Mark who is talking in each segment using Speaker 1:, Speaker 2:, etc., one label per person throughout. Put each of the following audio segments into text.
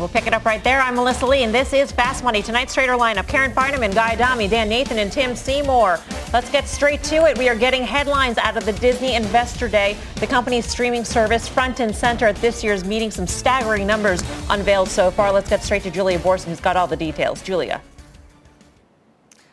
Speaker 1: We'll pick it up right there. I'm Melissa Lee, and this is Fast Money. Tonight's trader lineup, Karen Finerman, Guy Adami, Dan Nathan, and Tim Seymour. Let's get straight to it. We are getting headlines out of the Disney Investor Day. The company's streaming service front and center at this year's meeting. Some staggering numbers unveiled so far. Let's get straight to Julia Boorstin, who's got all the details. Julia.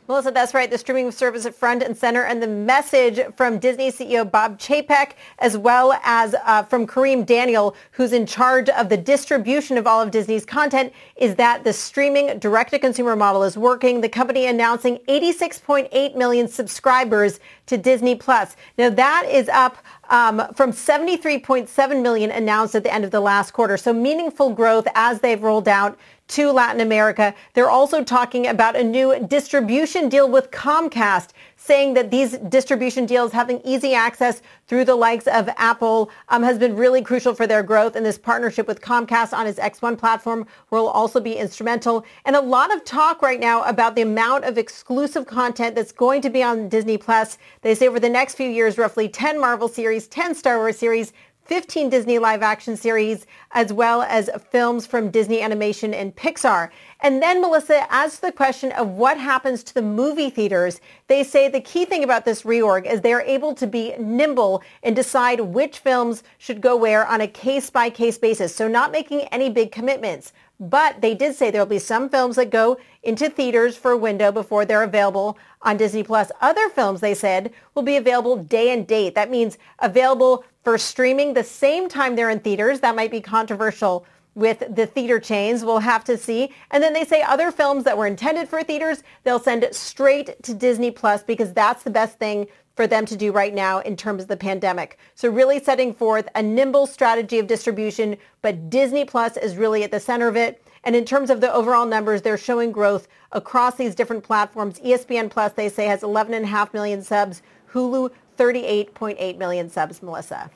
Speaker 2: Melissa, that's right. The streaming service at front and center and the message from Disney CEO Bob Chapek, as well as uh, from Kareem Daniel, who's in charge of the distribution of all of Disney's content, is that the streaming direct-to-consumer model is working. The company announcing 86.8 million subscribers to Disney Plus. Now that is up um, from 73.7 million announced at the end of the last quarter. So meaningful growth as they've rolled out to Latin America. They're also talking about a new distribution deal with Comcast, saying that these distribution deals having easy access through the likes of Apple um, has been really crucial for their growth. And this partnership with Comcast on its X1 platform will also be instrumental. And a lot of talk right now about the amount of exclusive content that's going to be on Disney Plus. They say over the next few years, roughly 10 Marvel series, 10 Star Wars series, 15 Disney live action series, as well as films from Disney Animation and Pixar. And then, Melissa, as the question of what happens to the movie theaters, they say the key thing about this reorg is they're able to be nimble and decide which films should go where on a case-by-case basis. So not making any big commitments. But they did say there will be some films that go into theaters for a window before they're available on Disney Plus. Other films, they said, will be available day and date. That means available for streaming the same time they're in theaters. That might be controversial with the theater chains. We'll have to see. And then they say other films that were intended for theaters, they'll send straight to Disney Plus because that's the best thing for them to do right now in terms of the pandemic. So really setting forth a nimble strategy of distribution, but Disney Plus is really at the center of it. And in terms of the overall numbers, they're showing growth across these different platforms. ESPN Plus, they say, has 11.5 million subs. Hulu, 38.8 million subs, Melissa.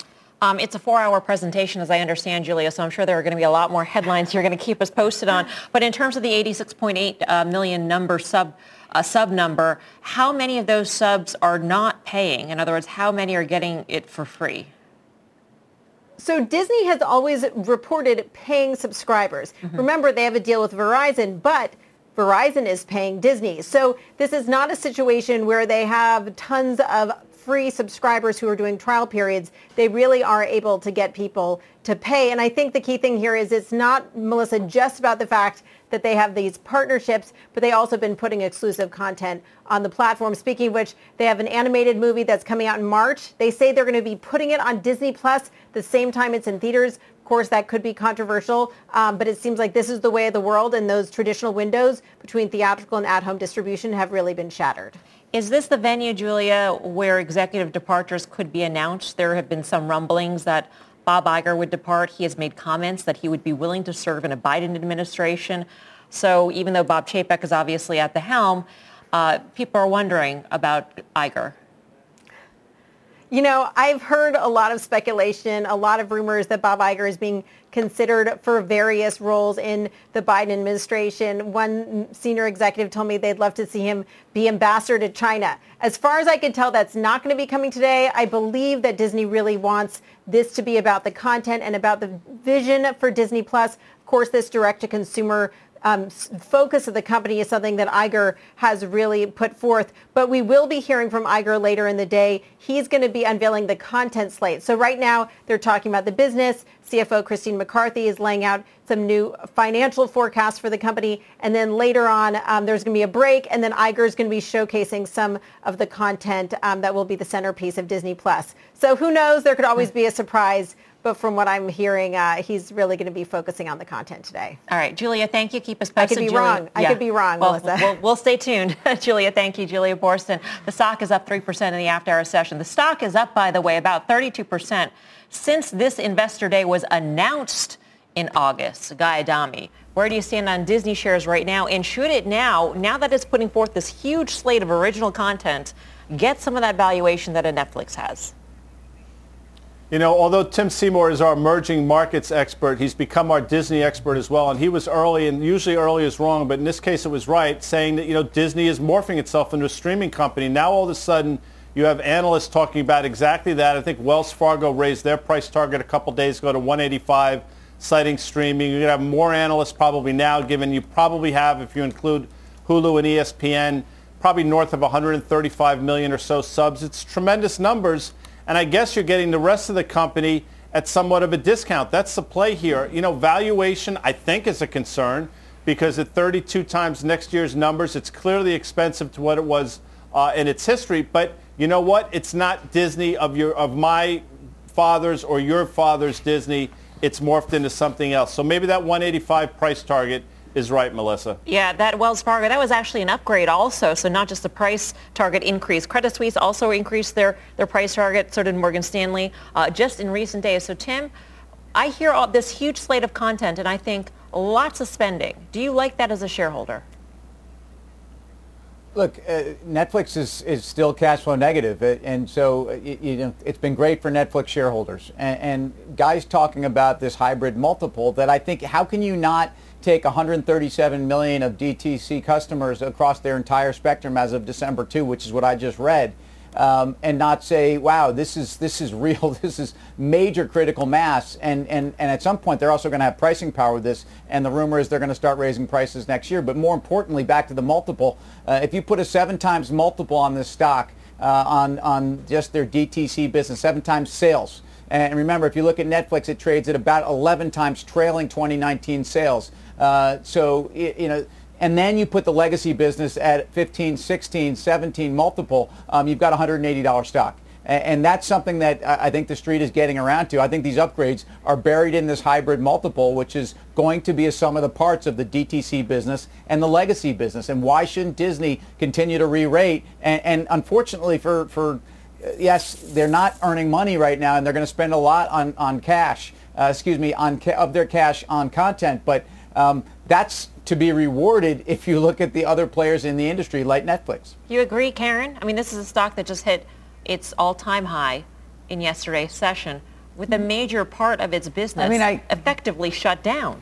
Speaker 1: Um, it's a four-hour presentation, as I understand, Julia, so I'm sure there are going to be a lot more headlines you're going to keep us posted on. But in terms of the 86.8 uh, million number sub uh, sub number, how many of those subs are not paying? In other words, how many are getting it for free?
Speaker 2: So Disney has always reported paying subscribers. Mm-hmm. Remember, they have a deal with Verizon, but Verizon is paying Disney. So this is not a situation where they have tons of free subscribers who are doing trial periods, they really are able to get people to pay. And I think the key thing here is it's not, Melissa, just about the fact that they have these partnerships, but they also been putting exclusive content on the platform. Speaking of which, they have an animated movie that's coming out in March. They say they're going to be putting it on Disney Plus the same time it's in theaters. Of course, that could be controversial, um, but it seems like this is the way of the world, and those traditional windows between theatrical and at-home distribution have really been shattered.
Speaker 1: Is this the venue, Julia, where executive departures could be announced? There have been some rumblings that Bob Iger would depart. He has made comments that he would be willing to serve in a Biden administration. So even though Bob Chapek is obviously at the helm, uh, people are wondering about Iger.
Speaker 2: You know, I've heard a lot of speculation, a lot of rumors that Bob Iger is being considered for various roles in the Biden administration. One senior executive told me they'd love to see him be ambassador to China. As far as I can tell, that's not going to be coming today. I believe that Disney really wants this to be about the content and about the vision for Disney Plus. Of course, this direct to consumer um, focus of the company is something that Iger has really put forth. But we will be hearing from Iger later in the day. He's going to be unveiling the content slate. So right now they're talking about the business. CFO Christine McCarthy is laying out some new financial forecasts for the company. And then later on, um, there's going to be a break. And then Iger is going to be showcasing some of the content um, that will be the centerpiece of Disney Plus. So who knows? There could always be a surprise but from what I'm hearing, uh, he's really going to be focusing on the content today.
Speaker 1: All right, Julia, thank you. Keep us posted.
Speaker 2: I could be
Speaker 1: Julia.
Speaker 2: wrong. I could be wrong,
Speaker 1: well,
Speaker 2: Melissa.
Speaker 1: We'll, we'll stay tuned. Julia, thank you. Julia Boorstin. The stock is up 3% in the after-hour session. The stock is up, by the way, about 32% since this investor day was announced in August. Guy Adami, where do you stand on Disney shares right now? And should it now, now that it's putting forth this huge slate of original content, get some of that valuation that a Netflix has?
Speaker 3: You know, although Tim Seymour is our emerging markets expert, he's become our Disney expert as well. And he was early, and usually early is wrong, but in this case it was right, saying that, you know, Disney is morphing itself into a streaming company. Now all of a sudden you have analysts talking about exactly that. I think Wells Fargo raised their price target a couple days ago to 185. citing streaming. You're going to have more analysts probably now, given you probably have, if you include Hulu and ESPN, probably north of 135 million or so subs. It's tremendous numbers. And I guess you're getting the rest of the company at somewhat of a discount. That's the play here. You know, valuation, I think, is a concern because at 32 times next year's numbers, it's clearly expensive to what it was uh, in its history. But you know what? It's not Disney of your of my father's or your father's Disney. It's morphed into something else. So maybe that 185 price target is right, Melissa.
Speaker 1: Yeah, that Wells Fargo, that was actually an upgrade also. So not just the price target increase. Credit Suisse also increased their, their price target, so did Morgan Stanley, uh, just in recent days. So Tim, I hear all this huge slate of content and I think lots of spending. Do you like that as a shareholder?
Speaker 4: Look, uh, Netflix is, is still cash flow negative, uh, and so uh, you know, it's been great for Netflix shareholders. And, and guys talking about this hybrid multiple that I think, how can you not take 137 million of DTC customers across their entire spectrum as of December 2, which is what I just read, um, and not say, wow, this is this is real, this is major critical mass, and and and at some point they're also going to have pricing power with this, and the rumor is they're going to start raising prices next year. But more importantly, back to the multiple, uh, if you put a seven times multiple on this stock, uh, on on just their DTC business, seven times sales. And remember, if you look at Netflix, it trades at about 11 times trailing 2019 sales. Uh, so, you know, and then you put the legacy business at 15, 16, 17 multiple, um, you've got $180 stock. And that's something that I think the street is getting around to. I think these upgrades are buried in this hybrid multiple, which is going to be a sum of the parts of the DTC business and the legacy business. And why shouldn't Disney continue to re-rate? And, and unfortunately for, for, yes, they're not earning money right now, and they're going to spend a lot on, on cash, uh, excuse me, on ca- of their cash on content. But um, that's to be rewarded if you look at the other players in the industry like Netflix.
Speaker 1: You agree, Karen? I mean, this is a stock that just hit its all-time high in yesterday's session with a major part of its business I mean, I, effectively shut down.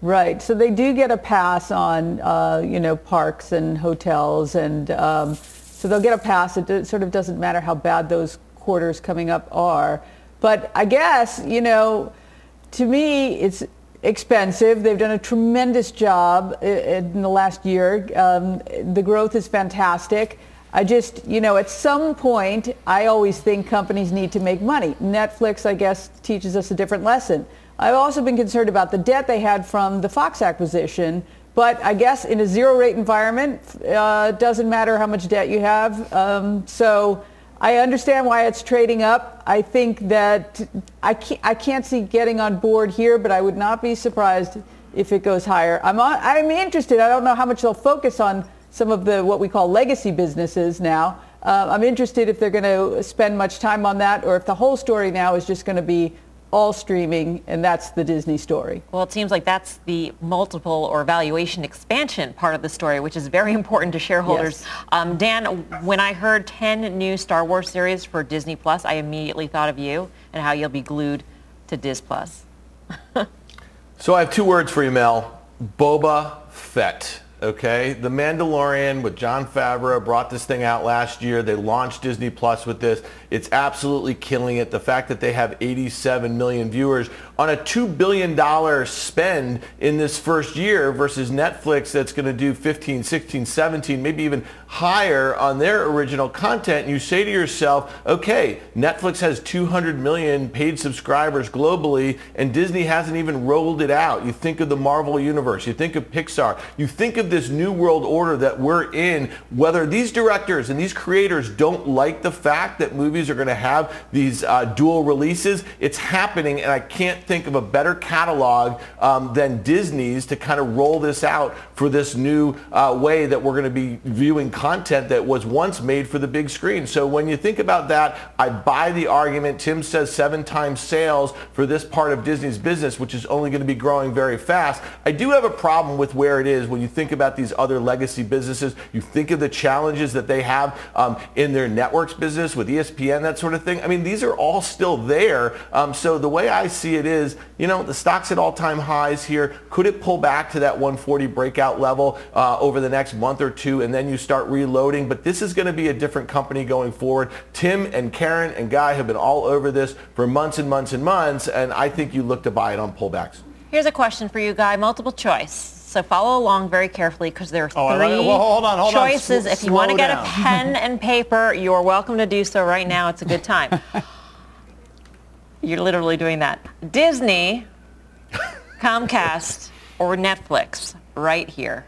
Speaker 5: Right. So they do get a pass on, uh, you know, parks and hotels. And um, so they'll get a pass. It sort of doesn't matter how bad those quarters coming up are. But I guess, you know, to me, it's expensive. They've done a tremendous job in the last year. Um, the growth is fantastic. I just, you know, at some point, I always think companies need to make money. Netflix, I guess, teaches us a different lesson. I've also been concerned about the debt they had from the Fox acquisition, but I guess in a zero rate environment, uh, it doesn't matter how much debt you have. Um, so I understand why it's trading up. I think that I can't, I can't see getting on board here, but I would not be surprised if it goes higher. I'm, on, I'm interested. I don't know how much they'll focus on some of the what we call legacy businesses now. Uh, I'm interested if they're going to spend much time on that or if the whole story now is just going to be all streaming, and that's the Disney story.
Speaker 1: Well, it seems like that's the multiple or valuation expansion part of the story, which is very important to shareholders. Yes. Um, Dan, when I heard 10 new Star Wars series for Disney Plus, I immediately thought of you and how you'll be glued to Dis Plus.
Speaker 6: so I have two words for you, Mel. Boba Fett. Okay, The Mandalorian with Jon Favreau brought this thing out last year. They launched Disney Plus with this. It's absolutely killing it. The fact that they have 87 million viewers on a $2 billion spend in this first year versus Netflix that's going to do 15, 16, 17, maybe even higher on their original content. You say to yourself, okay, Netflix has 200 million paid subscribers globally and Disney hasn't even rolled it out. You think of the Marvel Universe. You think of Pixar. You think of this new world order that we're in, whether these directors and these creators don't like the fact that movies are going to have these uh, dual releases. It's happening, and I can't think of a better catalog um, than Disney's to kind of roll this out for this new uh, way that we're going to be viewing content that was once made for the big screen. So when you think about that, I buy the argument. Tim says seven times sales for this part of Disney's business, which is only going to be growing very fast. I do have a problem with where it is when you think about about these other legacy businesses. You think of the challenges that they have um, in their networks business with ESPN, that sort of thing. I mean, these are all still there. Um, so the way I see it is, you know, the stock's at all-time highs here. Could it pull back to that 140 breakout level uh, over the next month or two, and then you start reloading? But this is going to be a different company going forward. Tim and Karen and Guy have been all over this for months and months and months, and I think you look to buy it on pullbacks.
Speaker 1: Here's a question for you, Guy. Multiple choice. So follow along very carefully because there are
Speaker 3: Oh, I
Speaker 1: three
Speaker 3: well, hold on, hold on.
Speaker 1: choices.
Speaker 3: Sl-
Speaker 1: if you want to get
Speaker 3: down.
Speaker 1: a pen and paper, you're welcome to do so right now. It's a good time. you're literally doing that. Disney, Comcast, or Netflix right here.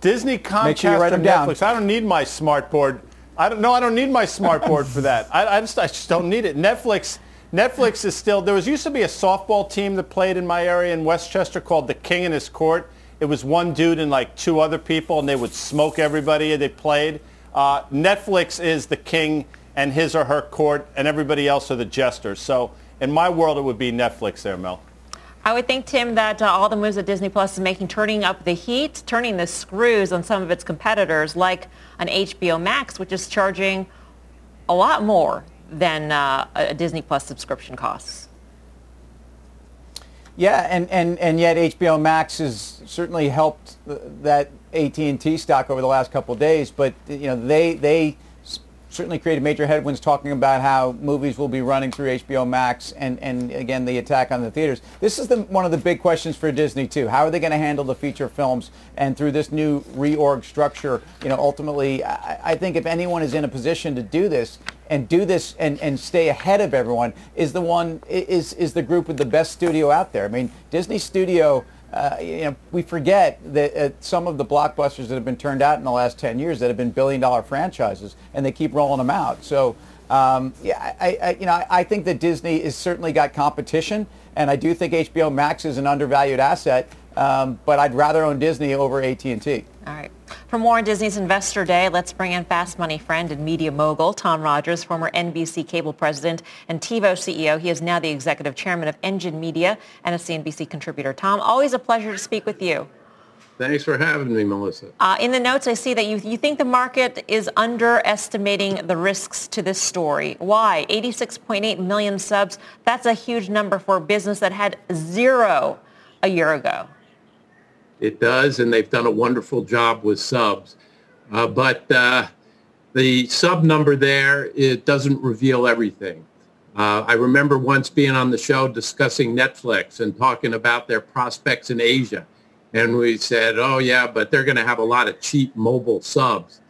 Speaker 3: Disney, Comcast,
Speaker 4: Make sure you write
Speaker 3: or
Speaker 4: them down.
Speaker 3: Netflix. I don't need my smart board. I don't. No, I don't need my smart board for that. I, I just, I just don't need it. Netflix, Netflix is still. There was used to be a softball team that played in my area in Westchester called the King and His Court. It was one dude and like two other people, and they would smoke everybody they played. Uh, Netflix is the king and his or her court, and everybody else are the jesters. So in my world, it would be Netflix there, Mel.
Speaker 1: I would think, Tim, that uh, all the moves that Disney Plus is making, turning up the heat, turning the screws on some of its competitors, like an HBO Max, which is charging a lot more than uh, a Disney Plus subscription costs.
Speaker 4: Yeah, and, and, and yet HBO Max has certainly helped that AT&T stock over the last couple days, but you know they they certainly created major headwinds talking about how movies will be running through HBO Max and, and again the attack on the theaters. This is the, one of the big questions for Disney too. How are they going to handle the feature films and through this new reorg structure? You know, ultimately, I, I think if anyone is in a position to do this, and do this and, and stay ahead of everyone is the one is is the group with the best studio out there. I mean, Disney Studio. Uh, you know, we forget that uh, some of the blockbusters that have been turned out in the last 10 years that have been billion-dollar franchises, and they keep rolling them out. So, um, yeah, I, I, you know, I, think that Disney has certainly got competition, and I do think HBO Max is an undervalued asset. Um, but I'd rather own Disney over AT&T.
Speaker 1: All right. For more on Disney's Investor Day, let's bring in fast money friend and media mogul Tom Rogers, former NBC cable president and TiVo CEO. He is now the executive chairman of Engine Media and a CNBC contributor. Tom, always a pleasure to speak with you.
Speaker 7: Thanks for having me, Melissa.
Speaker 1: Uh, in the notes, I see that you, you think the market is underestimating the risks to this story. Why? 86.8 million subs. That's a huge number for a business that had zero a year ago.
Speaker 7: It does, and they've done a wonderful job with subs. Uh, but uh, the sub number there, it doesn't reveal everything. Uh, I remember once being on the show discussing Netflix and talking about their prospects in Asia. And we said, oh, yeah, but they're going to have a lot of cheap mobile subs.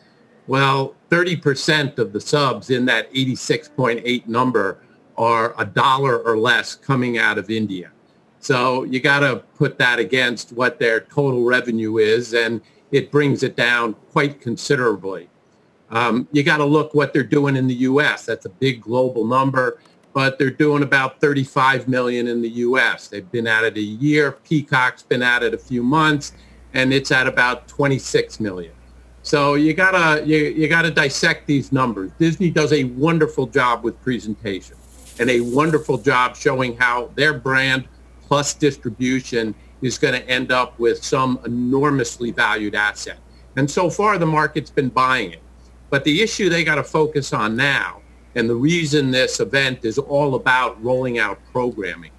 Speaker 7: Well, 30% of the subs in that 86.8 number are a dollar or less coming out of India. So you got to put that against what their total revenue is, and it brings it down quite considerably. Um, you got to look what they're doing in the U.S. That's a big global number, but they're doing about 35 million in the U.S. They've been at it a year. Peacock's been at it a few months, and it's at about 26 million. So you gotta you, you gotta dissect these numbers. Disney does a wonderful job with presentation, and a wonderful job showing how their brand plus distribution is going to end up with some enormously valued asset. And so far, the market's been buying it. But the issue they got to focus on now, and the reason this event is all about rolling out programming,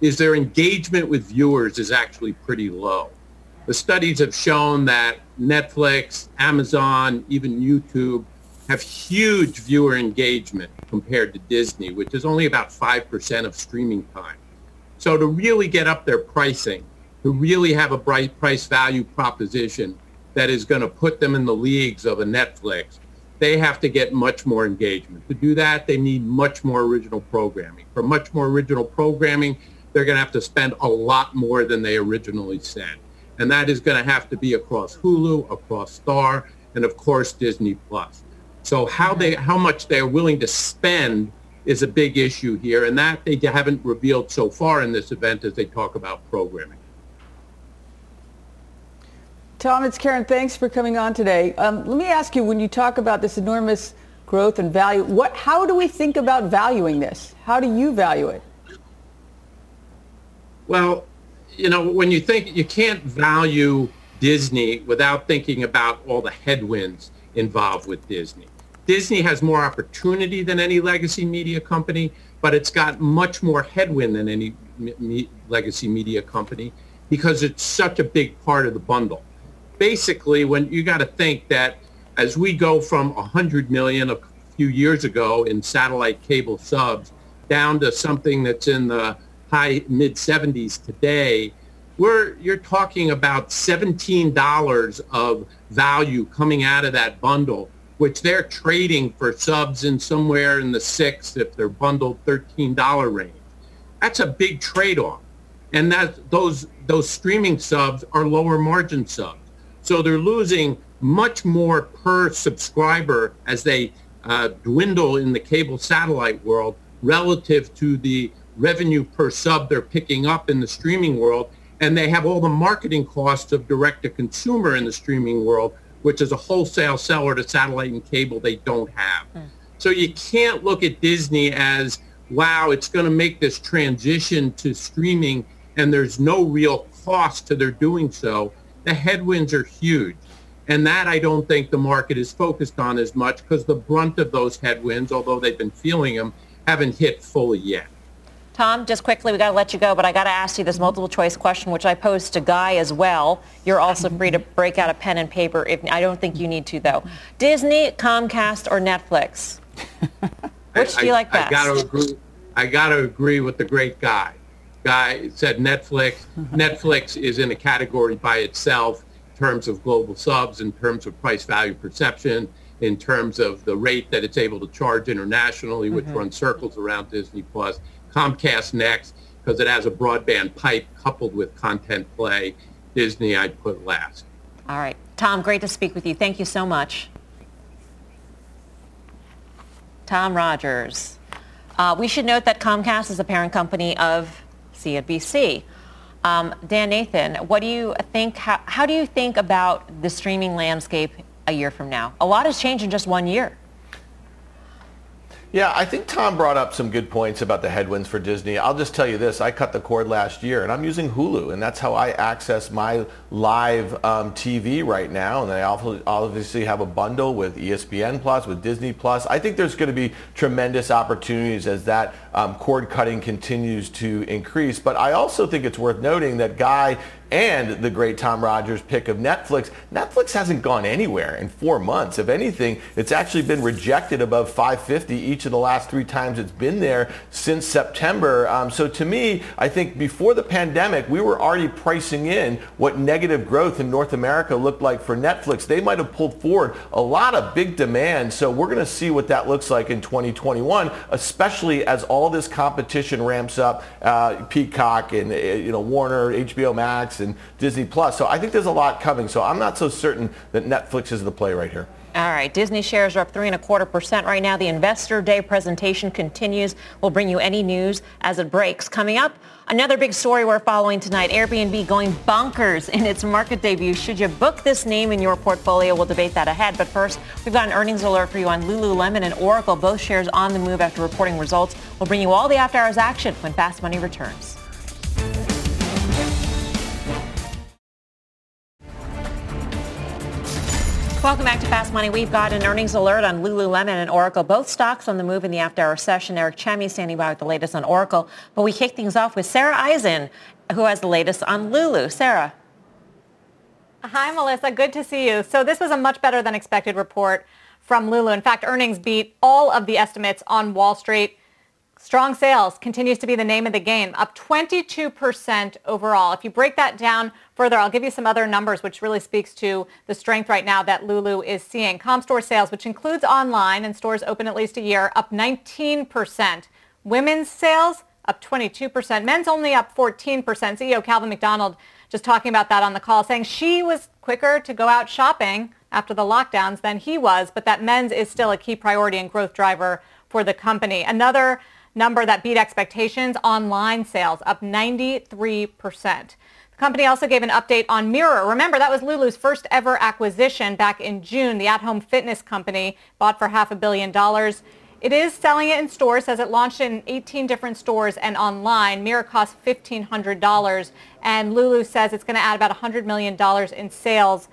Speaker 7: is their engagement with viewers is actually pretty low. The studies have shown that Netflix, Amazon, even YouTube have huge viewer engagement compared to Disney, which is only about 5% of streaming time. So to really get up their pricing, to really have a bright price value proposition that is going to put them in the leagues of a Netflix, they have to get much more engagement. To do that, they need much more original programming. For much more original programming, they're going to have to spend a lot more than they originally said. And that is going to have to be across Hulu, across Star, and of course Disney Plus. So how they how much they're willing to spend is a big issue here, and that they haven't revealed so far in this event as they talk about programming.
Speaker 5: Tom, it's Karen. Thanks for coming on today. Um, let me ask you, when you talk about this enormous growth and value, what, how do we think about valuing this? How do you value it?
Speaker 7: Well, you know, when you think you can't value Disney without thinking about all the headwinds involved with Disney. Disney has more opportunity than any legacy media company, but it's got much more headwind than any me- legacy media company because it's such a big part of the bundle. Basically, when you got to think that as we go from 100 million a few years ago in satellite cable subs down to something that's in the high mid 70s today, we're you're talking about $17 of value coming out of that bundle, which they're trading for subs in somewhere in the six if they're bundled $13 range. That's a big trade-off. And that those those streaming subs are lower margin subs. So they're losing much more per subscriber as they uh, dwindle in the cable satellite world relative to the revenue per sub they're picking up in the streaming world. And they have all the marketing costs of direct to consumer in the streaming world, which is a wholesale seller to satellite and cable they don't have. Mm. So you can't look at Disney as, wow, it's going to make this transition to streaming and there's no real cost to their doing so. The headwinds are huge. And that I don't think the market is focused on as much because the brunt of those headwinds, although they've been feeling them, haven't hit fully yet.
Speaker 1: Tom, just quickly, we got to let you go, but I got to ask you this multiple choice question, which I posed to Guy as well. You're also free to break out a pen and paper. If I don't think you need to, though. Disney, Comcast, or Netflix? Which
Speaker 7: I,
Speaker 1: do you like best?
Speaker 7: I got to agree. I got to agree with the great Guy. Guy said Netflix. Netflix is in a category by itself in terms of global subs, in terms of price value perception, in terms of the rate that it's able to charge internationally, which mm-hmm. runs circles around Disney Plus. Comcast next because it has a broadband pipe coupled with content play. Disney I'd put last.
Speaker 1: All right. Tom, great to speak with you. Thank you so much. Tom Rogers. Uh, we should note that Comcast is a parent company of CNBC. Um, Dan Nathan, what do you think? How, how do you think about the streaming landscape a year from now? A lot has changed in just one year.
Speaker 6: Yeah, I think Tom brought up some good points about the headwinds for Disney. I'll just tell you this. I cut the cord last year, and I'm using Hulu, and that's how I access my live um, TV right now. And I obviously have a bundle with ESPN Plus, with Disney Plus. I think there's going to be tremendous opportunities as that um, cord cutting continues to increase. But I also think it's worth noting that Guy and the great Tom Rogers pick of Netflix. Netflix hasn't gone anywhere in four months. If anything, it's actually been rejected above 550 each of the last three times it's been there since September. Um, so to me, I think before the pandemic, we were already pricing in what negative growth in North America looked like for Netflix. They might have pulled forward a lot of big demand. So we're going to see what that looks like in 2021, especially as all this competition ramps up. Uh, Peacock and uh, you know Warner, HBO Max, and Disney Plus. So I think there's a lot coming. So I'm not so certain that Netflix is the play right here.
Speaker 1: All right, Disney shares are up three and a quarter percent right now. The Investor Day presentation continues. We'll bring you any news as it breaks. Coming up, another big story we're following tonight. Airbnb going bonkers in its market debut. Should you book this name in your portfolio? We'll debate that ahead. But first, we've got an earnings alert for you on Lululemon and Oracle. Both shares on the move after reporting results. We'll bring you all the after hours action when Fast Money returns. Welcome back to Fast Money. We've got an earnings alert on Lululemon and Oracle, both stocks on the move in the after-hour session. Eric Chemi standing by with the latest on Oracle. But we kick things off with Sarah Eisen, who has the latest on Lulu. Sarah.
Speaker 8: Hi, Melissa. Good to see you. So this was a much better than expected report from Lulu. In fact, earnings beat all of the estimates on Wall Street. Strong sales continues to be the name of the game, up 22% overall. If you break that down further, I'll give you some other numbers, which really speaks to the strength right now that Lulu is seeing. Com store sales, which includes online and stores open at least a year, up 19%. Women's sales, up 22%. Men's only up 14%. CEO Calvin McDonald just talking about that on the call, saying she was quicker to go out shopping after the lockdowns than he was, but that men's is still a key priority and growth driver for the company. Another number that beat expectations, online sales up 93%. The company also gave an update on Mirror. Remember, that was Lulu's first ever acquisition back in June. The at-home fitness company bought for half a billion dollars. It is selling it in stores, says it launched in 18 different stores and online. Mirror costs $1,500, and Lulu says it's going to add about $100 million in sales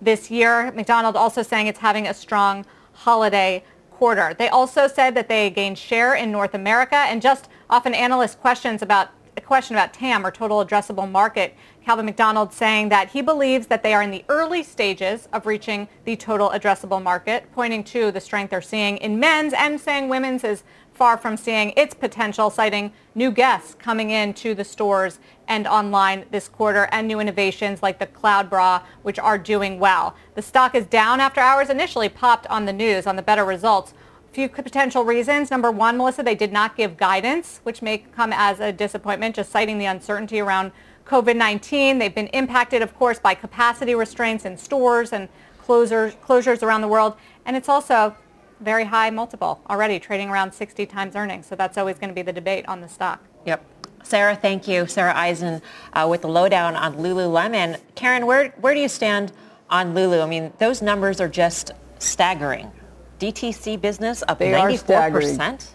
Speaker 8: this year. McDonald's also saying it's having a strong holiday quarter. They also said that they gained share in North America, and just often analyst questions about a question about TAM or total addressable market. Calvin McDonald saying that he believes that they are in the early stages of reaching the total addressable market, pointing to the strength they're seeing in men's and saying women's is far from seeing its potential, citing new guests coming into the stores and online this quarter and new innovations like the Cloud Bra, which are doing well. The stock is down after hours initially popped on the news on the better results A few potential reasons. Number one, Melissa, they did not give guidance, which may come as a disappointment, just citing the uncertainty around COVID-19. They've been impacted, of course, by capacity restraints in stores and closures, closures around the world. And it's also very high multiple already, trading around 60 times earnings. So that's always going to be the debate on the stock.
Speaker 1: Yep. Sarah, thank you. Sarah Eisen uh, with the lowdown on Lululemon. Karen, where, where do you stand on Lulu? I mean, those numbers are just staggering. DTC business up
Speaker 5: they
Speaker 1: 94%.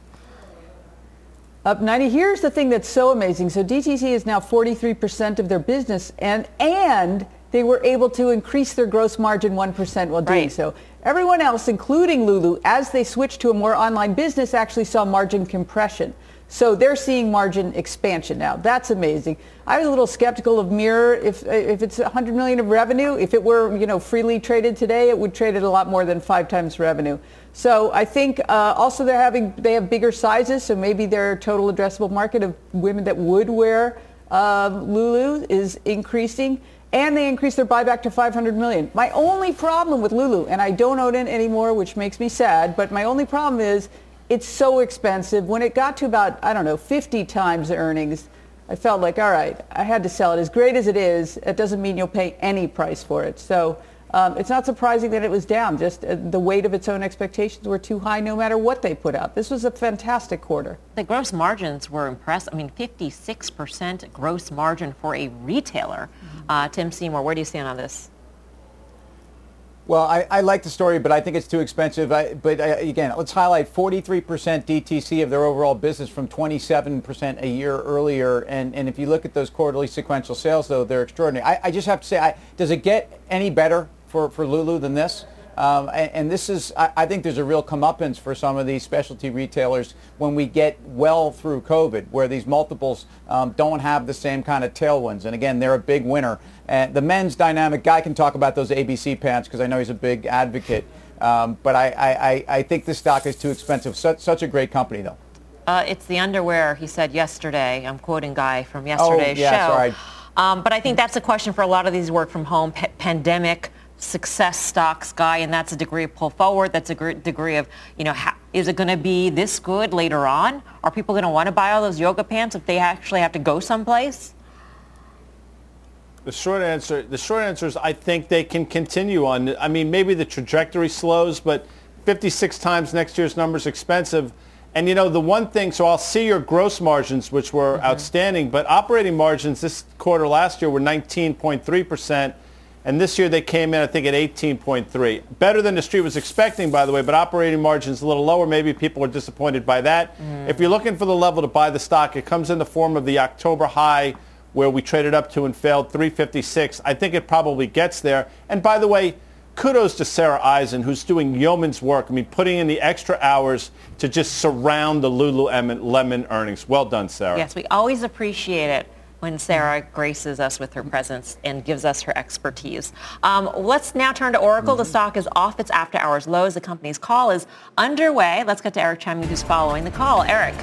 Speaker 5: Up 90. Here's the thing that's so amazing. So DTC is now 43% of their business and and they were able to increase their gross margin 1% while doing right. so. Everyone else, including Lulu, as they switched to a more online business, actually saw margin compression. So they're seeing margin expansion now. That's amazing. I was a little skeptical of Mirror. If if it's 100 million of revenue, if it were you know freely traded today, it would trade at a lot more than five times revenue. So I think uh, also they're having they have bigger sizes, so maybe their total addressable market of women that would wear um, Lulu is increasing. And they increased their buyback to 500 million. My only problem with Lulu, and I don't own it anymore, which makes me sad, but my only problem is it's so expensive. When it got to about, I don't know, 50 times earnings, I felt like, all right, I had to sell it. As great as it is, it doesn't mean you'll pay any price for it. So um, it's not surprising that it was down. Just uh, the weight of its own expectations were too high no matter what they put out. This was a fantastic quarter.
Speaker 1: The gross margins were impressive. I mean, 56% gross margin for a retailer. Uh, Tim Seymour, where do you stand on this?
Speaker 4: Well, I, I, like the story, but I think it's too expensive. I, but I, again, let's highlight 43% DTC of their overall business from 27% a year earlier. And, and if you look at those quarterly sequential sales, though, they're extraordinary. I, I just have to say, does it get any better for, for Lulu than this? Um, and, and, this is, I, I, think there's a real comeuppance for some of these specialty retailers when we get well through COVID, where these multiples um, don't have the same kind of tailwinds. And again, they're a big winner. And the men's dynamic, Guy can talk about those ABC pants because I know he's a big advocate. Um, but I, I, I think this stock is too expensive. Such, such a great company, though.
Speaker 1: Uh, it's the underwear, he said yesterday. I'm quoting Guy from yesterday's show.
Speaker 4: oh, yeah,
Speaker 1: show.
Speaker 4: Sorry.
Speaker 1: Um, but I think that's a question for a lot of these work from home p- pandemic success stocks guy and that's a degree of pull forward that's a degree of you know ha- is it going to be this good later on are people going to want to buy all those yoga pants if they actually have to go someplace
Speaker 3: the short answer, the short answer is I think they can continue on. I mean, maybe the trajectory slows, but 56 times next year's numbers expensive. And you know, the one thing, so I'll see your gross margins, which were mm-hmm. outstanding, but operating margins this quarter last year were 19.3%. And this year they came in, I think, at 18.3. Better than the street was expecting, by the way, but operating margins a little lower. Maybe people are disappointed by that. Mm. If you're looking for the level to buy the stock, it comes in the form of the October high where we traded up to and failed 356. I think it probably gets there. And by the way, kudos to Sarah Eisen, who's doing yeoman's work. I mean, putting in the extra hours to just surround the Lululemon earnings. Well done, Sarah.
Speaker 1: Yes, we always appreciate it when Sarah graces us with her presence and gives us her expertise. Um, let's now turn to Oracle. Mm-hmm. The stock is off its after-hours lows. The company's call is underway. Let's get to Eric Chemi, who's following the call. Eric.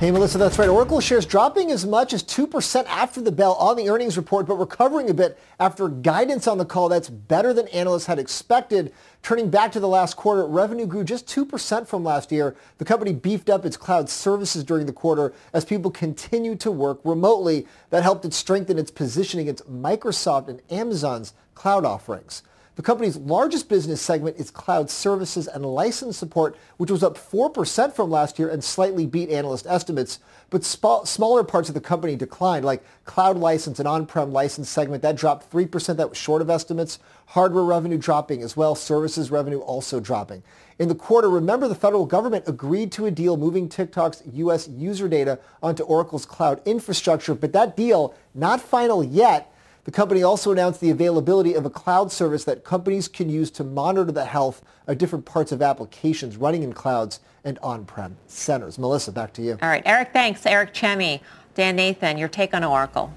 Speaker 9: Hey, Melissa, that's right. Oracle shares dropping as much as 2% after the bell on the earnings report, but recovering a bit after guidance on the call that's better than analysts had expected. Turning back to the last quarter, revenue grew just 2% from last year. The company beefed up its cloud services during the quarter as people continued to work remotely. That helped it strengthen its position against Microsoft and Amazon's cloud offerings. The company's largest business segment is cloud services and license support, which was up 4% from last year and slightly beat analyst estimates. But sp- smaller parts of the company declined, like cloud license and on-prem license segment. That dropped 3%. That was short of estimates. Hardware revenue dropping as well. Services revenue also dropping. In the quarter, remember the federal government agreed to a deal moving TikTok's U.S. user data onto Oracle's cloud infrastructure, but that deal, not final yet, the company also announced the availability of a cloud service that companies can use to monitor the health of different parts of applications running in clouds and on-prem centers. Melissa, back to you.
Speaker 1: All right, Eric, thanks. Eric Chemi, Dan Nathan, your take on Oracle.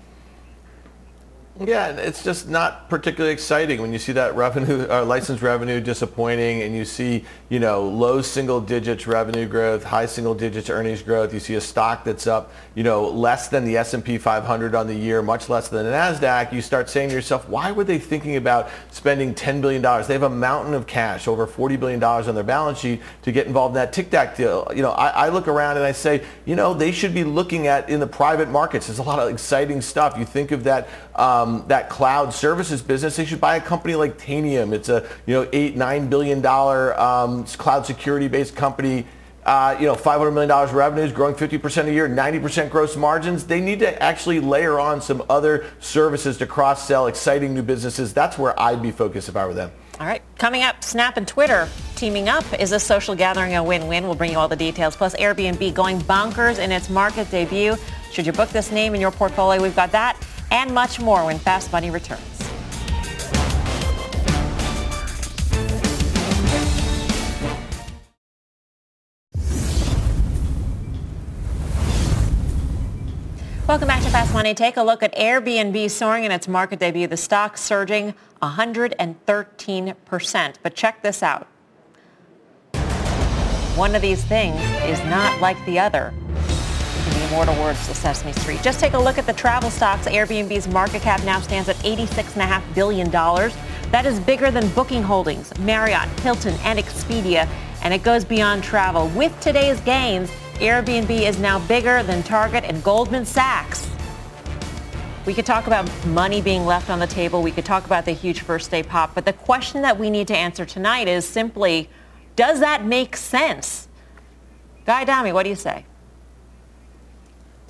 Speaker 6: Yeah, it's just not particularly exciting when you see that revenue, uh, license revenue disappointing, and you see, you know, low single digits revenue growth, high single digits earnings growth. You see a stock that's up, you know, less than the S&P 500 on the year, much less than the Nasdaq. You start saying to yourself, why were they thinking about spending 10 billion dollars? They have a mountain of cash, over 40 billion dollars on their balance sheet, to get involved in that TikTok deal. You know, I, I look around and I say, you know, they should be looking at in the private markets. There's a lot of exciting stuff. You think of that. Um, um, that cloud services business, they should buy a company like Tanium. It's a you know eight nine billion dollar um, cloud security based company. Uh, you know, $500 million revenues, growing 50% a year, 90% gross margins. They need to actually layer on some other services to cross-sell exciting new businesses. That's where I'd be focused if I were them.
Speaker 1: All right, coming up, Snap and Twitter teaming up. Is a social gathering a win-win? We'll bring you all the details. Plus, Airbnb going bonkers in its market debut. Should you book this name in your portfolio? We've got that and much more when Fast Money returns. Welcome back to Fast Money. Take a look at Airbnb soaring in its market debut. The stock surging 113%. But check this out. One of these things is not like the other immortal words of Sesame Street. Just take a look at the travel stocks. Airbnb's market cap now stands at $86.5 billion. That is bigger than Booking Holdings, Marriott, Hilton, and Expedia, and it goes beyond travel. With today's gains, Airbnb is now bigger than Target and Goldman Sachs. We could talk about money being left on the table. We could talk about the huge first day pop. But the question that we need to answer tonight is simply, does that make sense? Guy Adami, what do you say?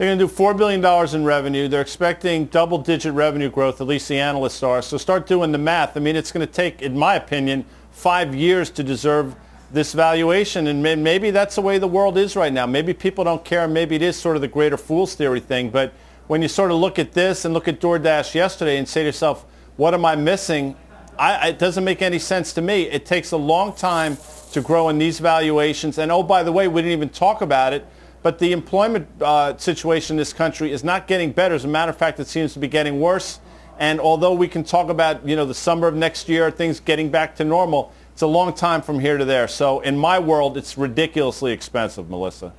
Speaker 3: They're going to do $4 billion in revenue. They're expecting double-digit revenue growth, at least the analysts are. So start doing the math. I mean, it's going to take, in my opinion, five years to deserve this valuation. And maybe that's the way the world is right now. Maybe people don't care. Maybe it is sort of the greater fool's theory thing. But when you sort of look at this and look at DoorDash yesterday and say to yourself, what am I missing? I, it doesn't make any sense to me. It takes a long time to grow in these valuations. And oh, by the way, we didn't even talk about it but the employment uh, situation in this country is not getting better. As a matter of fact, it seems to be getting worse. And although we can talk about, you know, the summer of next year, things getting back to normal, it's a long time from here to there. So in my world, it's ridiculously expensive, Melissa.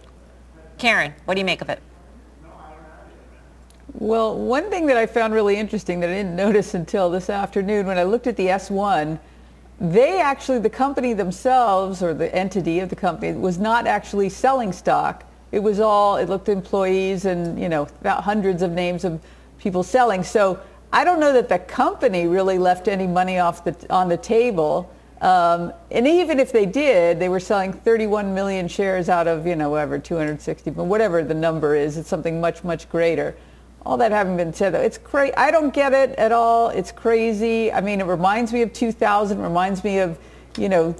Speaker 1: Karen, what do you make of it?
Speaker 5: Well, one thing that I found really interesting that I didn't notice until this afternoon when I looked at the S1, they actually, the company themselves or the entity of the company was not actually selling stock it was all, it looked employees and, you know, about hundreds of names of people selling. So I don't know that the company really left any money off the, on the table. Um, and even if they did, they were selling 31 million shares out of, you know, whatever, 260, but whatever the number is, it's something much, much greater. All that having been said, though, it's crazy. I don't get it at all. It's crazy. I mean, it reminds me of 2000, reminds me of, you know,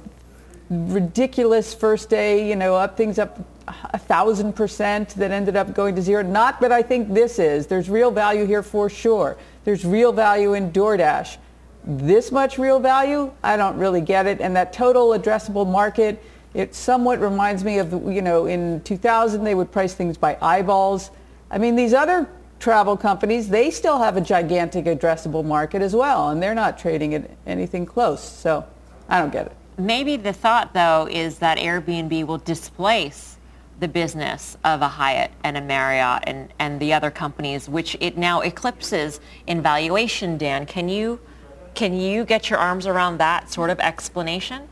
Speaker 5: ridiculous first day, you know, up things up a thousand percent that ended up going to zero. Not that I think this is. There's real value here for sure. There's real value in DoorDash. This much real value, I don't really get it. And that total addressable market, it somewhat reminds me of, you know, in 2000 they would price things by eyeballs. I mean, these other travel companies, they still have a gigantic addressable market as well, and they're not trading at anything close. So I don't get it.
Speaker 1: Maybe the thought, though, is that Airbnb will displace the business of a Hyatt and a Marriott and, and the other companies, which it now eclipses in valuation, Dan. Can you, can you get your arms around that sort of explanation?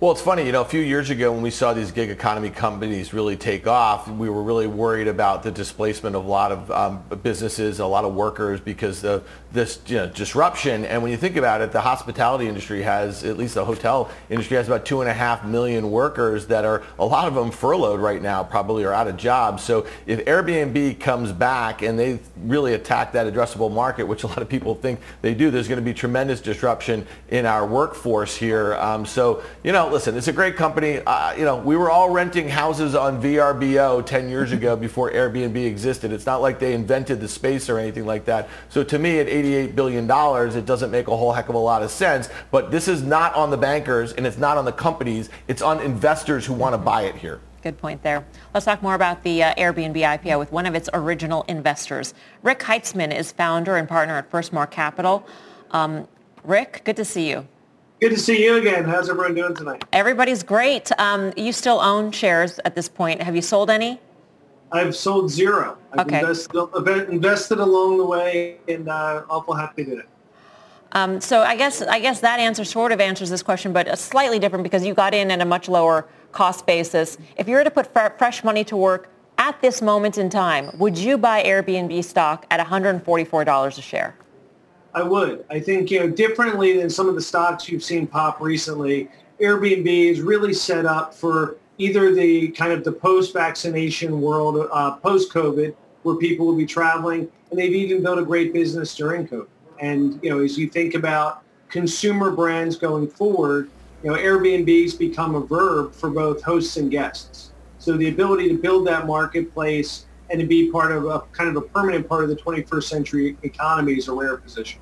Speaker 6: Well, it's funny, you know, a few years ago when we saw these gig economy companies really take off, we were really worried about the displacement of a lot of um, businesses, a lot of workers because of this you know, disruption. And when you think about it, the hospitality industry has, at least the hotel industry has about two and a half million workers that are, a lot of them furloughed right now, probably are out of jobs. So if Airbnb comes back and they really attack that addressable market, which a lot of people think they do, there's going to be tremendous disruption in our workforce here. Um, so, you know, listen, it's a great company. Uh, you know, we were all renting houses on VRBO 10 years ago before Airbnb existed. It's not like they invented the space or anything like that. So to me, at $88 billion, it doesn't make a whole heck of a lot of sense. But this is not on the bankers and it's not on the companies. It's on investors who want to buy it here.
Speaker 1: Good point there. Let's talk more about the uh, Airbnb IPO with one of its original investors. Rick Heitzman is founder and partner at Firstmark Capital. Um, Rick, good to see you.
Speaker 10: Good to see you again. How's everyone doing tonight?
Speaker 1: Everybody's great. Um, you still own shares at this point. Have you sold any?
Speaker 10: I've sold zero. I've
Speaker 1: okay.
Speaker 10: invested, invested along the way and uh, awful happy to do it.
Speaker 1: Um, so I guess I guess that answer sort of answers this question, but slightly different because you got in at a much lower cost basis. If you were to put fresh money to work at this moment in time, would you buy Airbnb stock at $144 a share?
Speaker 10: I would. I think, you know, differently than some of the stocks you've seen pop recently, Airbnb is really set up for either the kind of the post-vaccination world, uh, post-COVID, where people will be traveling, and they've even built a great business during COVID. And, you know, as you think about consumer brands going forward, you know, Airbnb's become a verb for both hosts and guests. So the ability to build that marketplace and to be part of a kind of a permanent part of the 21st century economy is a rare position.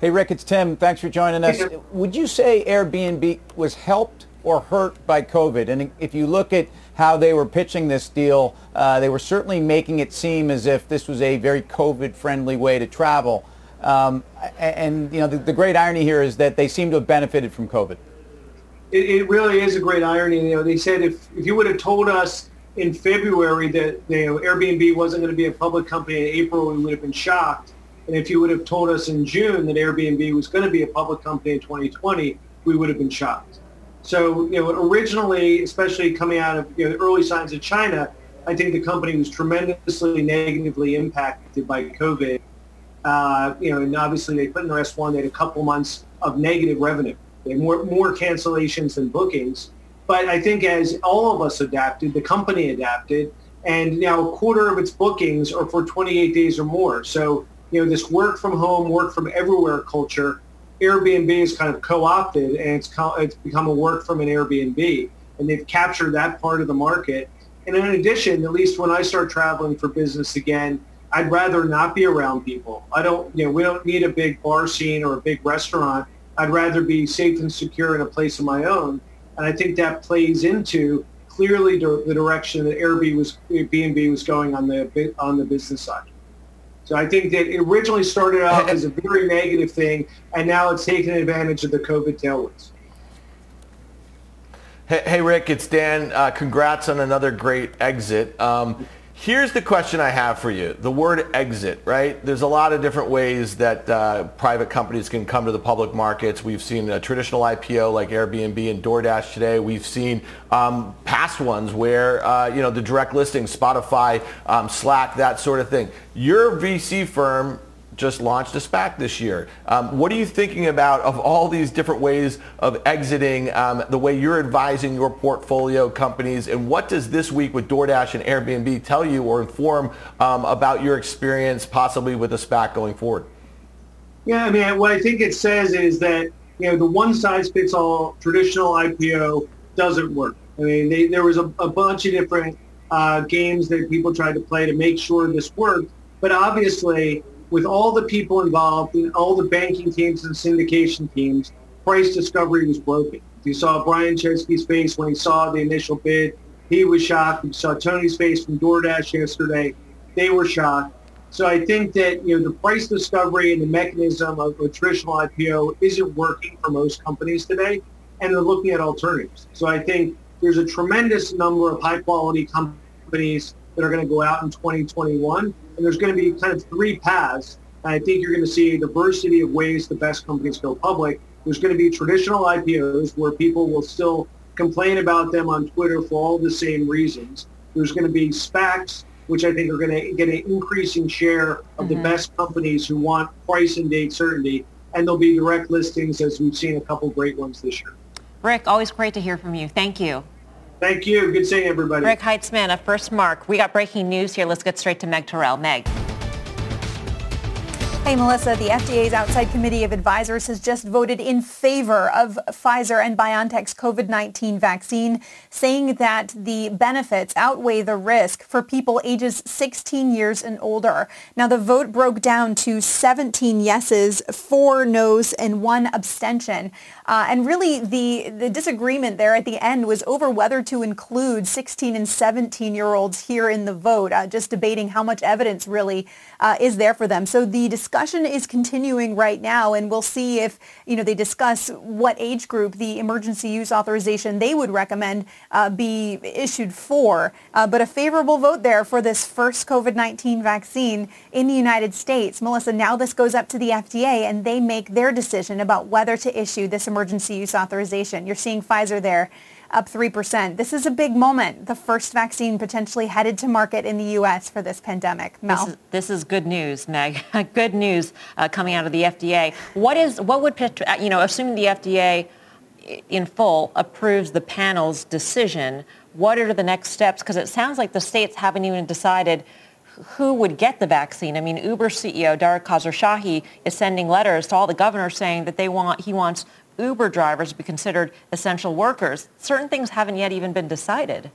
Speaker 4: Hey, Rick, it's Tim. Thanks for joining us. Would you say Airbnb was helped or hurt by COVID? And if you look at how they were pitching this deal, uh, they were certainly making it seem as if this was a very COVID-friendly way to travel. Um, and, you know, the, the, great irony here is that they seem to have benefited from COVID.
Speaker 10: It, it really is a great irony. You know, they said if, if you would have told us in February that know, Airbnb wasn't going to be a public company in April, we would have been shocked. And if you would have told us in June that Airbnb was going to be a public company in 2020, we would have been shocked. So, you know, originally, especially coming out of you know, the early signs of China, I think the company was tremendously negatively impacted by COVID. Uh, you know, and obviously they put in their S1, they had a couple months of negative revenue. They had more, more cancellations than bookings. But I think as all of us adapted, the company adapted, and now a quarter of its bookings are for 28 days or more. So, you know, this work from home, work from everywhere culture, Airbnb is kind of co-opted and it's, co- it's become a work from an Airbnb. And they've captured that part of the market. And in addition, at least when I start traveling for business again, I'd rather not be around people. I don't, you know, we don't need a big bar scene or a big restaurant. I'd rather be safe and secure in a place of my own. And I think that plays into clearly the direction that Airbnb was, Airbnb was going on the, on the business side. So I think that it originally started out as a very negative thing, and now it's taken advantage of the COVID tailwinds.
Speaker 6: Hey, hey Rick, it's Dan. Uh, congrats on another great exit. Um, Here's the question I have for you. The word exit, right? There's a lot of different ways that uh, private companies can come to the public markets. We've seen a traditional IPO like Airbnb and DoorDash today. We've seen um, past ones where, uh, you know, the direct listing, Spotify, um, Slack, that sort of thing. Your VC firm just launched a SPAC this year. Um, what are you thinking about of all these different ways of exiting, um, the way you're advising your portfolio companies, and what does this week with DoorDash and Airbnb tell you or inform um, about your experience possibly with a SPAC going forward?
Speaker 10: Yeah, I mean, what I think it says is that, you know, the one-size-fits-all traditional IPO doesn't work. I mean, they, there was a, a bunch of different uh, games that people tried to play to make sure this worked, but obviously with all the people involved all the banking teams and syndication teams, price discovery was broken. You saw Brian Chesky's face when he saw the initial bid. He was shocked. You saw Tony's face from DoorDash yesterday. They were shocked. So I think that you know the price discovery and the mechanism of a traditional IPO isn't working for most companies today, and they're looking at alternatives. So I think there's a tremendous number of high quality companies that are going to go out in 2021 and there's going to be kind of three paths. And I think you're going to see a diversity of ways the best companies go public. There's going to be traditional IPOs where people will still complain about them on Twitter for all the same reasons. There's going to be SPACs, which I think are going to get an increasing share of mm-hmm. the best companies who want price and date certainty. And there'll be direct listings as we've seen a couple great ones this year.
Speaker 1: Rick, always great to hear from you. Thank you.
Speaker 10: Thank you. Good seeing everybody.
Speaker 1: Rick Heitzmann of FirstMark. We got breaking news here. Let's get straight to Meg Terrell. Meg.
Speaker 11: Hey, Melissa, the FDA's outside committee of advisors has just voted in favor of Pfizer and BioNTech's COVID-19 vaccine, saying that the benefits outweigh the risk for people ages 16 years and older. Now, the vote broke down to 17 yeses, four noes, and one abstention. Uh, and really, the, the disagreement there at the end was over whether to include 16 and 17-year-olds here in the vote, uh, just debating how much evidence really uh, is there for them. So the discussion is continuing right now, and we'll see if you know they discuss what age group the emergency use authorization they would recommend uh, be issued for. Uh, but a favorable vote there for this first COVID-19 vaccine in the United States. Melissa, now this goes up to the FDA, and they make their decision about whether to issue this emergency use authorization. You're seeing Pfizer there up 3%. This is a big moment, the first vaccine potentially headed to market in the U.S. for this pandemic. Mel?
Speaker 1: This is, this is good news, Meg. good news uh, coming out of the FDA. What is, what would, uh, you know, assuming the FDA in full approves the panel's decision, what are the next steps? Because it sounds like the states haven't even decided who would get the vaccine. I mean, Uber CEO Dara Khosrowshahi is sending letters to all the governors saying that they want he wants Uber drivers be considered essential workers. Certain things haven't yet even been decided.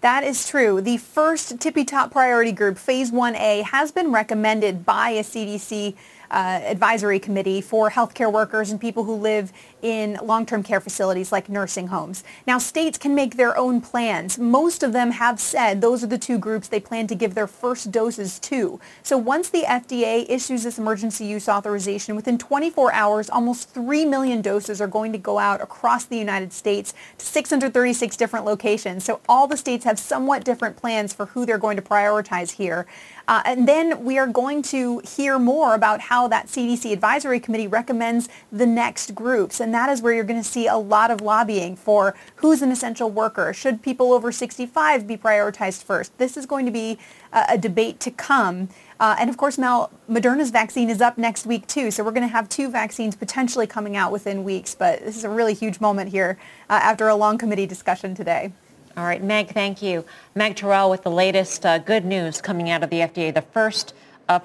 Speaker 11: That is true. The first tippy top priority group, phase 1A, has been recommended by a CDC uh, advisory committee for healthcare workers and people who live in long-term care facilities like nursing homes. Now, states can make their own plans. Most of them have said those are the two groups they plan to give their first doses to. So once the FDA issues this emergency use authorization, within 24 hours, almost 3 million doses are going to go out across the United States to 636 different locations. So all the states have somewhat different plans for who they're going to prioritize here. Uh, and then we are going to hear more about how that CDC advisory committee recommends the next groups. And that is where you're going to see a lot of lobbying for who's an essential worker. Should people over 65 be prioritized first? This is going to be a, a debate to come. Uh, and of course, Mel, Moderna's vaccine is up next week too. So we're going to have two vaccines potentially coming out within weeks. But this is a really huge moment here uh, after a long committee discussion today.
Speaker 1: All right, Meg, thank you. Meg Terrell with the latest uh, good news coming out of the FDA. The first uh,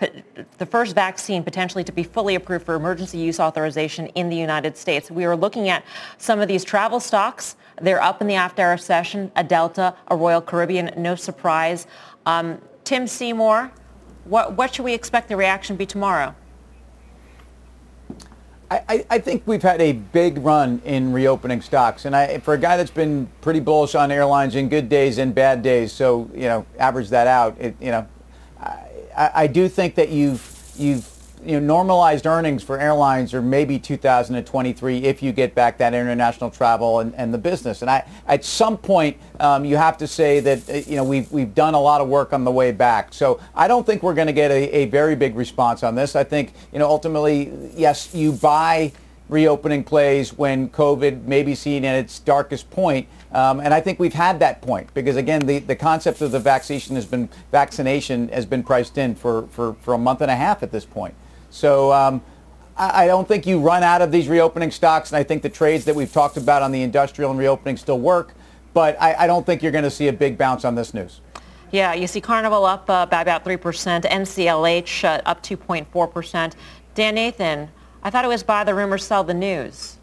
Speaker 1: the first vaccine potentially to be fully approved for emergency use authorization in the United States. We are looking at some of these travel stocks. They're up in the after-hour session, a Delta, a Royal Caribbean, no surprise. Um, Tim Seymour, what, what should we expect the reaction be tomorrow?
Speaker 4: I, I, think we've had a big run in reopening stocks, and I, for a guy that's been pretty bullish on airlines in good days and bad days, so you know, average that out. It, you know, I, I do think that you've you've you know, normalized earnings for airlines are maybe 2023 if you get back that international travel and, and the business. And I, at some point, um, you have to say that uh, you know we've we've done a lot of work on the way back. So I don't think we're going to get a, a very big response on this. I think you know ultimately, yes, you buy reopening plays when COVID may be seen at its darkest point. Um, and I think we've had that point because again, the, the concept of the vaccination has been vaccination has been priced in for, for, for a month and a half at this point. So um, I, I don't think you run out of these reopening stocks, and I think the trades that we've talked about on the industrial and reopening still work. But I, I don't think you're going to see a big bounce on this news.
Speaker 1: Yeah, you see Carnival up uh, by about 3%, NCLH uh, up 2.4%. Dan Nathan, I thought it was buy the rumor, sell the news.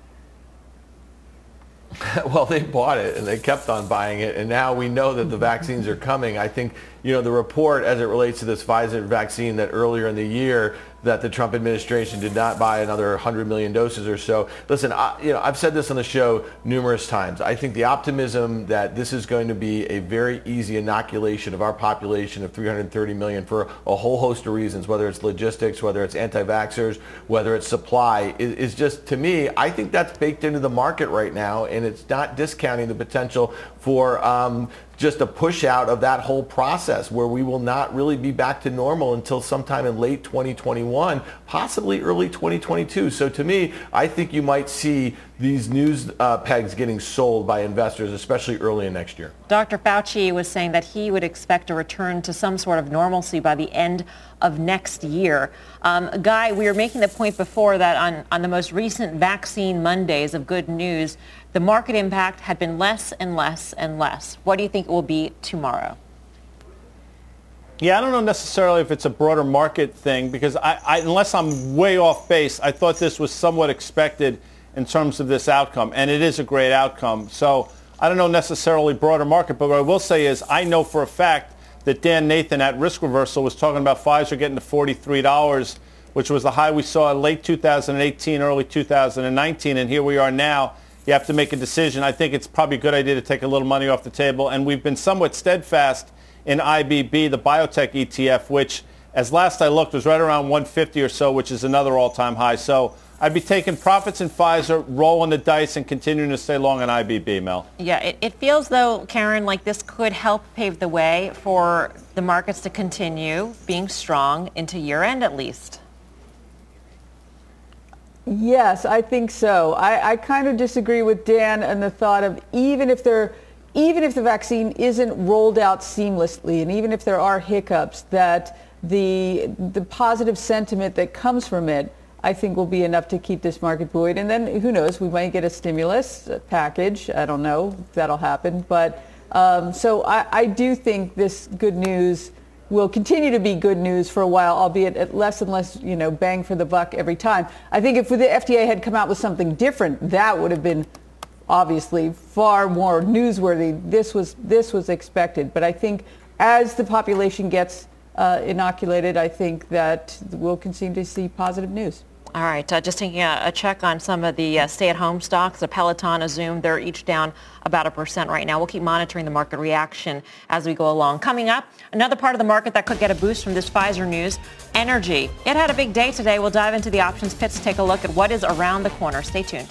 Speaker 6: well, they bought it and they kept on buying it, and now we know that the vaccines are coming. I think you know the report as it relates to this Pfizer vaccine that earlier in the year that the Trump administration did not buy another 100 million doses or so. Listen, I, you know, I've said this on the show numerous times. I think the optimism that this is going to be a very easy inoculation of our population of 330 million for a whole host of reasons, whether it's logistics, whether it's anti-vaxxers, whether it's supply, is, is just, to me, I think that's baked into the market right now, and it's not discounting the potential for um, just a push out of that whole process where we will not really be back to normal until sometime in late 2021, possibly early 2022. So to me, I think you might see these news uh, pegs getting sold by investors, especially early in next year.
Speaker 1: Dr. Fauci was saying that he would expect a return to some sort of normalcy by the end of next year. Um, Guy, we were making the point before that on, on the most recent vaccine Mondays of good news, the market impact had been less and less and less. What do you think it will be tomorrow?
Speaker 3: Yeah, I don't know necessarily if it's a broader market thing because I, I, unless I'm way off base, I thought this was somewhat expected in terms of this outcome, and it is a great outcome. So I don't know necessarily broader market, but what I will say is I know for a fact that Dan Nathan at Risk Reversal was talking about Pfizer getting to $43, which was the high we saw in late 2018, early 2019, and here we are now you have to make a decision. I think it's probably a good idea to take a little money off the table. And we've been somewhat steadfast in IBB, the biotech ETF, which, as last I looked, was right around 150 or so, which is another all-time high. So I'd be taking profits in Pfizer, rolling the dice, and continuing to stay long on IBB, Mel.
Speaker 1: Yeah, it, it feels, though, Karen, like this could help pave the way for the markets to continue being strong into year end at least.
Speaker 5: Yes, I think so. I, I kind of disagree with Dan and the thought of even if they're even if the vaccine isn't rolled out seamlessly and even if there are hiccups that the the positive sentiment that comes from it I think will be enough to keep this market buoyed and then who knows we might get a stimulus package I don't know if that'll happen but um, so I, I do think this good news will continue to be good news for a while, albeit at less and less, you know, bang for the buck every time. I think if the FDA had come out with something different, that would have been obviously far more newsworthy. This was this was expected, but I think as the population gets uh, inoculated, I think that we'll continue to see positive news.
Speaker 1: All right, uh, just taking a, a, check on some of the uh, stay-at-home stocks, the Peloton, a Zoom, they're each down about a percent right now. We'll keep monitoring the market reaction as we go along. Coming up, another part of the market that could get a boost from this Pfizer news, energy. It had a big day today. We'll dive into the options pits, take a look at what is around the corner. Stay tuned.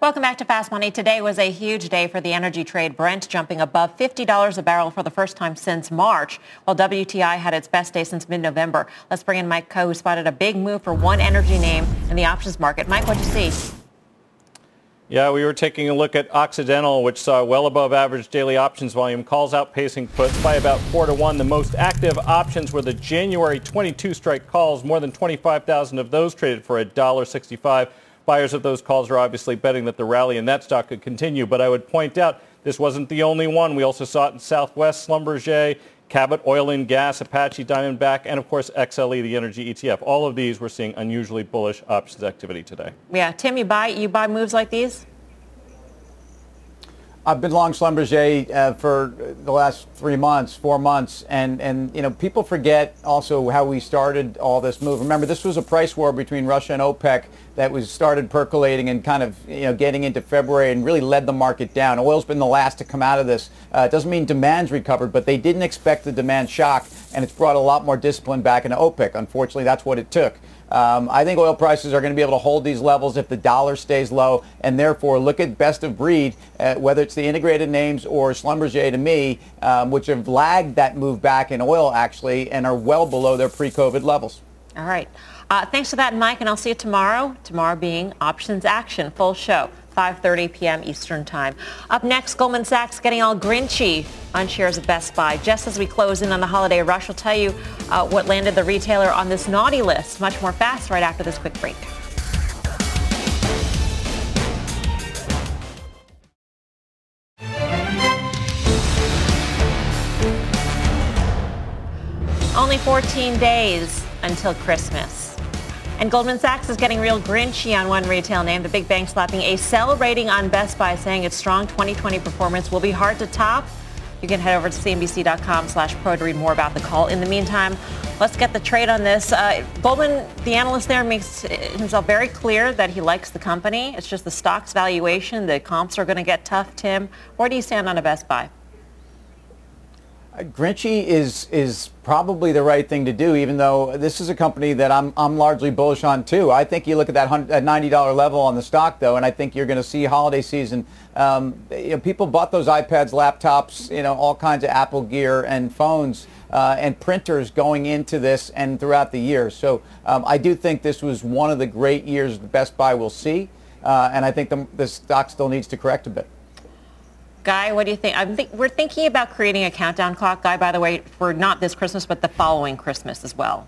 Speaker 1: Welcome back to Fast Money. Today was a huge day for the energy trade. Brent jumping above $50 a barrel for the first time since March, while WTI had its best day since mid-November. Let's bring in Mike Khouw, who spotted a big move for one energy name in the options market. Mike, what'd you see?
Speaker 12: Yeah, we were taking a look at Occidental, which saw well above average daily options volume, calls outpacing puts by about 4 to 1. The most active options were the January 22 strike calls. More than 25,000 of those traded for $1.65. Buyers of those calls are obviously betting that the rally in that stock could continue. But I would point out this wasn't the only one. We also saw it in Southwest, Schlumberger, Cabot Oil and Gas, Apache Diamondback, and of course XLE, the energy ETF. All of these we're seeing unusually bullish options activity today.
Speaker 1: Yeah, Tim, you buy you buy moves like these?
Speaker 4: I've been long Schlumberger uh, for the last three months, four months, and, and you know people forget also how we started all this move. Remember, this was a price war between Russia and OPEC that was started percolating and kind of you know getting into February and really led the market down. Oil's been the last to come out of this. Uh, it doesn't mean demand's recovered, but they didn't expect the demand shock, and it's brought a lot more discipline back into OPEC. Unfortunately, that's what it took. Um, I think oil prices are going to be able to hold these levels if the dollar stays low, and therefore look at best of breed, uh, whether it's the integrated names or Schlumberger to me, um, which have lagged that move back in oil actually and are well below their pre-COVID levels.
Speaker 1: All right. Uh, thanks for that, Mike, and I'll see you tomorrow. Tomorrow being Options Action, full show. 5.30 p.m. Eastern Time. Up next, Goldman Sachs getting all grinchy on shares of Best Buy. Just as we close in on the holiday rush, we'll tell you uh, what landed the retailer on this naughty list. Much more fast right after this quick break. Only 14 days until Christmas. And Goldman Sachs is getting real grinchy on one retail name. The big bank slapping a sell rating on Best Buy, saying its strong 2020 performance will be hard to top. You can head over to cnbc.com slash pro to read more about the call. In the meantime, let's get the trade on this. Uh, Goldman, the analyst there, makes himself very clear that he likes the company. It's just the stock's valuation. The comps are going to get tough, Tim. Where do you stand on a Best Buy?
Speaker 4: Grinchy is is probably the right thing to do, even though this is a company that I'm I'm largely bullish on too. I think you look at that, ninety dollar level on the stock though, and I think you're going to see holiday season. Um, you know, people bought those iPads, laptops, you know, all kinds of Apple gear and phones. Uh, and printers going into this and throughout the year. So um, I do think this was one of the great years the Best Buy will see, uh, and I think the, the stock still needs to correct a bit.
Speaker 1: Guy, what do you think? think? We're thinking about creating a countdown clock, Guy, by the way, for not this Christmas, but the following Christmas as well.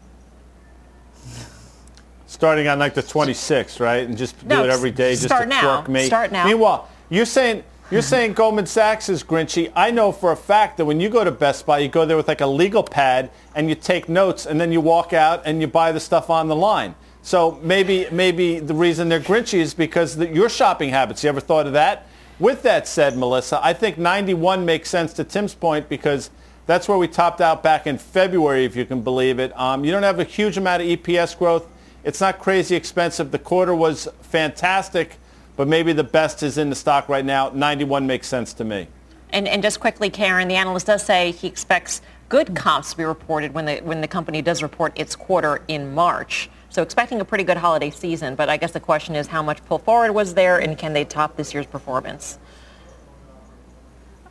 Speaker 3: Starting on like the 26th, right? And just
Speaker 1: no,
Speaker 3: do it every day just to
Speaker 1: now.
Speaker 3: me.
Speaker 1: Start now.
Speaker 3: Meanwhile, you're saying you're saying Goldman Sachs is grinchy. I know for a fact that when you go to Best Buy, you go there with like a legal pad and you take notes and then you walk out and you buy the stuff on the line. So maybe maybe the reason they're grinchy is because the, your shopping habits. You ever thought of that? With that said, Melissa, I think 91 makes sense to Tim's point because that's where we topped out back in February, if you can believe it. Um, you don't have a huge amount of EPS growth. It's not crazy expensive. The quarter was fantastic, but maybe the best is in the stock right now. 91 makes sense to me.
Speaker 1: And, and just quickly, Karen, the analyst does say he expects good comps to be reported when the, when the company does report its quarter in March. So expecting a pretty good holiday season, but I guess the question is how much pull forward was there and can they top this year's performance?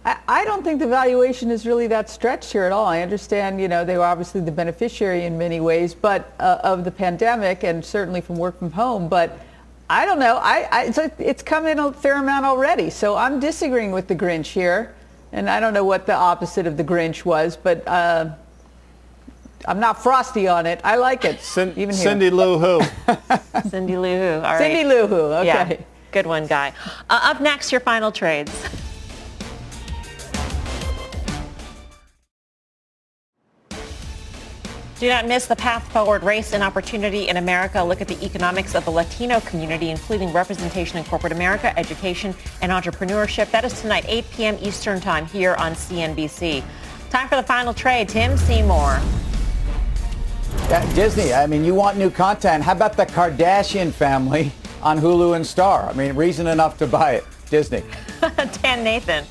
Speaker 5: I don't think the valuation is really that stretched here at all. I understand, you know, they were obviously the beneficiary in many ways, but uh, of the pandemic and certainly from work from home. But I don't know. I, I it's, it's come in a fair amount already. So I'm disagreeing with the Grinch here, and I don't know what the opposite of the Grinch was, but. Uh, I'm not frosty on it. I like it.
Speaker 3: Cin- even here. Cindy Lou Who.
Speaker 1: Cindy Lou Who. All right.
Speaker 5: Cindy Lou Who. Okay.
Speaker 1: Yeah. Good one, Guy. Uh, up next, your final trades. Do not miss the Path Forward Race and Opportunity in America. Look at the economics of the Latino community, including representation in corporate America, education, and entrepreneurship. That is tonight, 8 p.m. Eastern Time here on CNBC. Time for the final trade. Tim Seymour.
Speaker 4: Yeah, Disney, I mean, you want new content. How about the Kardashian family on Hulu and Star? I mean, reason enough to buy it. Disney.
Speaker 1: Dan Nathan.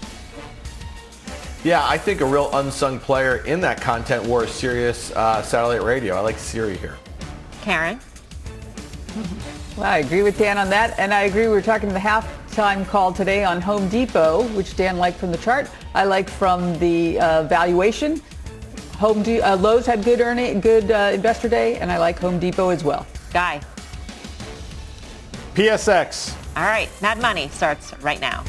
Speaker 6: Yeah, I think a real unsung player in that content war is Sirius uh, Satellite Radio. I like Siri here.
Speaker 1: Karen?
Speaker 5: Well, I agree with Dan on that, and I agree. We were talking the halftime call today on Home Depot, which Dan liked from the chart. I like from the uh, valuation. Home De- uh, Lowe's had good earning, good uh, investor day, and I like Home Depot as well.
Speaker 1: Guy.
Speaker 3: PSX.
Speaker 1: All right, Mad Money starts right now.